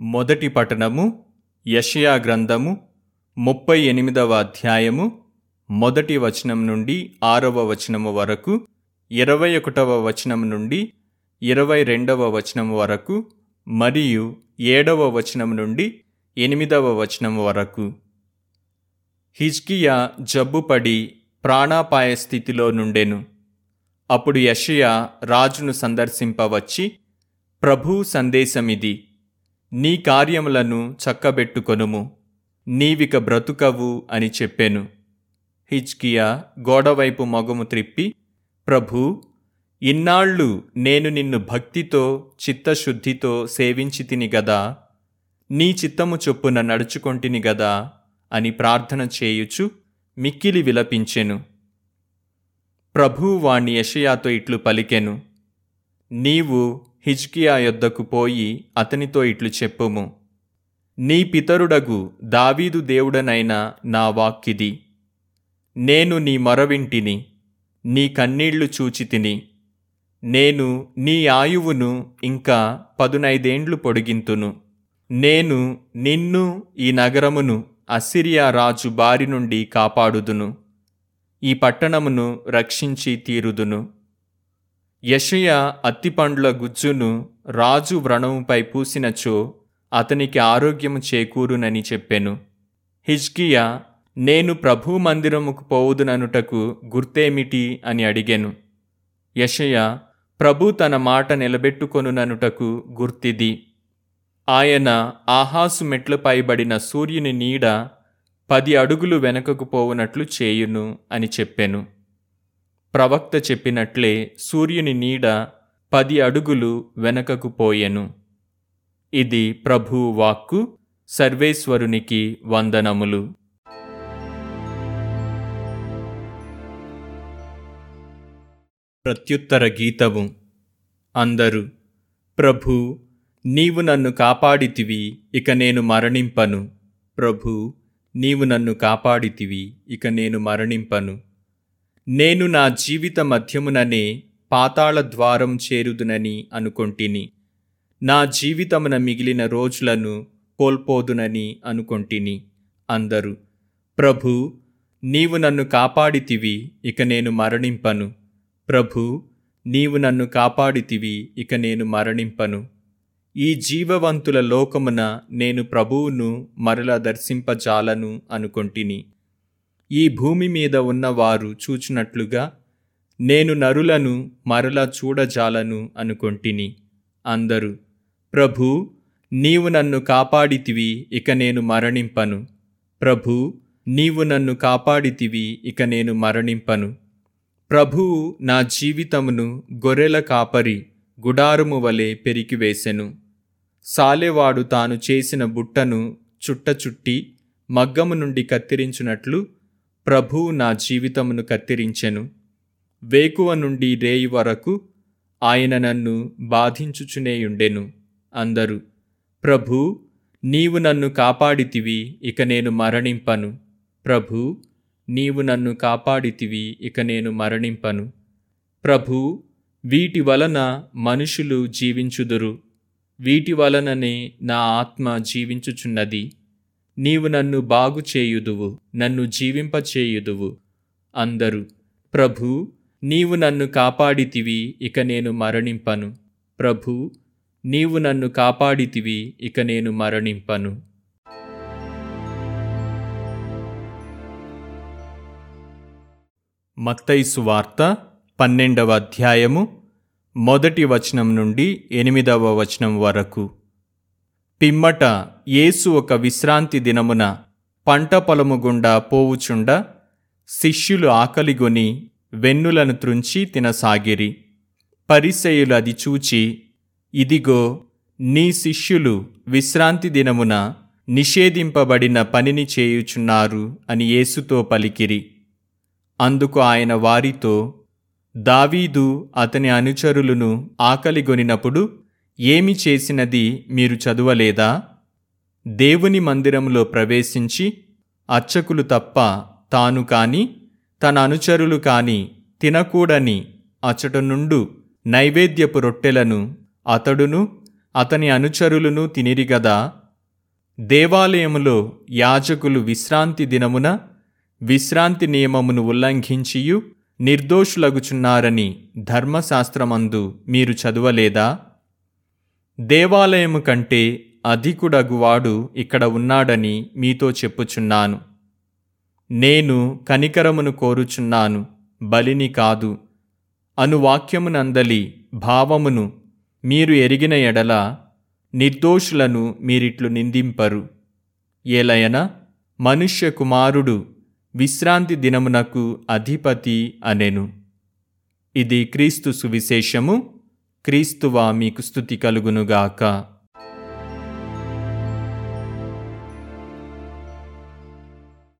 మొదటి పఠనము యషయా గ్రంథము ముప్పై ఎనిమిదవ అధ్యాయము మొదటి వచనం నుండి ఆరవ వచనము వరకు ఇరవై ఒకటవ వచనం నుండి ఇరవై రెండవ వచనం వరకు మరియు ఏడవ వచనం నుండి ఎనిమిదవ వచనం వరకు. హిజ్కియా జబ్బుపడి ప్రాణాపాయ స్థితిలో నుండెను. అప్పుడు యషయా రాజును సందర్శింపవచ్చి ప్రభు సందేశమిది. నీ కార్యములను చక్కబెట్టుకొనుము. నీవిక బ్రతుకవు అని చెప్పెను. హిజ్కియా గోడవైపు మొగము త్రిప్పి ప్రభూ ఇన్నాళ్ళు నేను నిన్ను భక్తితో చిత్తశుద్ధితో సేవించి తిని గదా నీ చిత్తము చొప్పున నడుచుకొంటిని గదా అని ప్రార్థన చేయుచు మిక్కిలి విలపించెను. ప్రభువు వాణ్ణి యషయాతో ఇట్లు పలికెను. నీవు హిజ్కియా యొద్దకు పోయి అతనితో ఇట్లు చెప్పుము. నీ పితరుడగు దావీదు దేవుడనైన నా వాక్కిది. నేను నీ మరవింటిని నీ కన్నీళ్ళు చూచితిని. నేను నీ ఆయువును ఇంకా పదునైదేండ్లు పొడిగింతును. నేను నిన్ను ఈ నగరమును అసిరియా రాజు బారి నుండి కాపాడుదును. ఈ పట్టణమును రక్షించి తీరుదును. యషయ అత్తిపండ్ల గుజ్జును రాజు వ్రణముపై పూసినచో అతనికి ఆరోగ్యము చేకూరునని చెప్పెను. హిజ్కియా నేను ప్రభు మందిరముకు పోవుదుననుటకు గుర్తేమిటి అని అడిగెను. యషయ ప్రభు తన మాట నిలబెట్టుకొనుననుటకు గుర్తిది. ఆయన ఆహాసు మెట్లపై బడిన సూర్యుని నీడ పది అడుగులు వెనకకు పోవునట్లు చేయును అని చెప్పెను. ప్రవక్త చెప్పినట్లే సూర్యుని నీడ పది అడుగులు వెనకకు పోయెను. ఇది ప్రభువు వాక్కు సర్వేశ్వరునికి వందనములు. ప్రత్యుత్తర గీతము అందరు ప్రభు నీవు నన్ను కాపాడితివి ఇక నేను మరణింపను. ప్రభు నీవు నన్ను కాపాడితివి ఇక నేను మరణింపను. నేను నా జీవిత మధ్యముననే పాతాళ ద్వారం చేరుదునని అనుకొంటిని. నా జీవితమున మిగిలిన రోజులను కోల్పోదునని అనుకొంటిని అందరు. ప్రభు నీవు నన్ను కాపాడితివి ఇక నేను మరణింపను. ప్రభు నీవు నన్ను కాపాడితివి ఇక నేను మరణింపను. ఈ జీవవంతుల లోకమున నేను ప్రభువును మరల దర్శింపజాలను అనుకొంటిని. ఈ భూమి మీద ఉన్నవారు చూచినట్లుగా నేను నరులను మరల చూడజాలను అనుకొంటిని. అందరు ప్రభు నీవు నన్ను కాపాడితివి ఇక నేను మరణింపను. ప్రభు నీవు నన్ను కాపాడితివి ఇక నేను మరణింపను. ప్రభువు నా జీవితమును గొర్రెల కాపరి గుడారము వలె పెరికివేసెను. సాలెవాడు తాను చేసిన బుట్టను చుట్టచుట్టి మగ్గము నుండి కత్తిరించినట్లు ప్రభువు నా జీవితమును కత్తిరించెను. వేకువ నుండి రేయి వరకు ఆయన నన్ను బాధించుచునేయుండెను అందరు. ప్రభు నీవు నన్ను కాపాడితివి ఇక నేను మరణింపను. ప్రభు నీవు నన్ను కాపాడితివి ఇక నేను మరణింపను. ప్రభు వీటి వలన మనుషులు జీవించుదురు. వీటి వలననే నా ఆత్మ జీవించుచున్నది. నీవు నన్ను బాగు చేయుదువు నన్ను జీవింపచేయుదువు అందరు. ప్రభు నీవు నన్ను కాపాడితివి ఇక నేను మరణింపను. ప్రభు నీవు నన్ను కాపాడితివి ఇక నేను మరణింపను. మత్తైసు వార్త పన్నెండవ అధ్యాయము మొదటి వచనం నుండి ఎనిమిదవ వచనం వరకు. పిమ్మట యేసు ఒక విశ్రాంతి దినమున పంట పొలము గుండా పోవుచుండ శిష్యులు ఆకలిగొని వెన్నులను త్రుంచి తినసాగిరి. పరిసయులు అది చూచి ఇదిగో నీ శిష్యులు విశ్రాంతి దినమున నిషేధింపబడిన పనిని చేయుచున్నారు అని యేసుతో పలికిరి. అందుకు ఆయన వారితో దావీదు అతని అనుచరులను ఆకలిగొనినప్పుడు ఏమి చేసినది మీరు చదువలేదా? దేవుని మందిరములో ప్రవేశించి అర్చకులు తప్ప తాను కాని తన అనుచరులు కాని తినకూడని అచట నుండు నైవేద్యపు రొట్టెలను అతడును అతని అనుచరులను తినిరిగదా దేవాలయములో యాజకులు విశ్రాంతి దినమున విశ్రాంతి నియమమును ఉల్లంఘించియు నిర్దోషులగుచున్నారని ధర్మశాస్త్రమందు మీరు చదవలేదా? దేవాలయము కంటే అధికుడగువాడు ఇక్కడ ఉన్నాడని మీతో చెప్పుచున్నాను. నేను కనికరమును కోరుచున్నాను బలిని కాదు. అనువాక్యమునందలి భావమును మీరు ఎరిగిన ఎడల నిర్దోషులను మీరిట్లు నిందింపరు. ఏలయన మనుష్య కుమారుడు విశ్రాంతి దినమునకు అధిపతి అనెను. ఇది క్రీస్తు సువిశేషము. క్రీస్తువా మీకు స్థుతి కలుగునుగాక.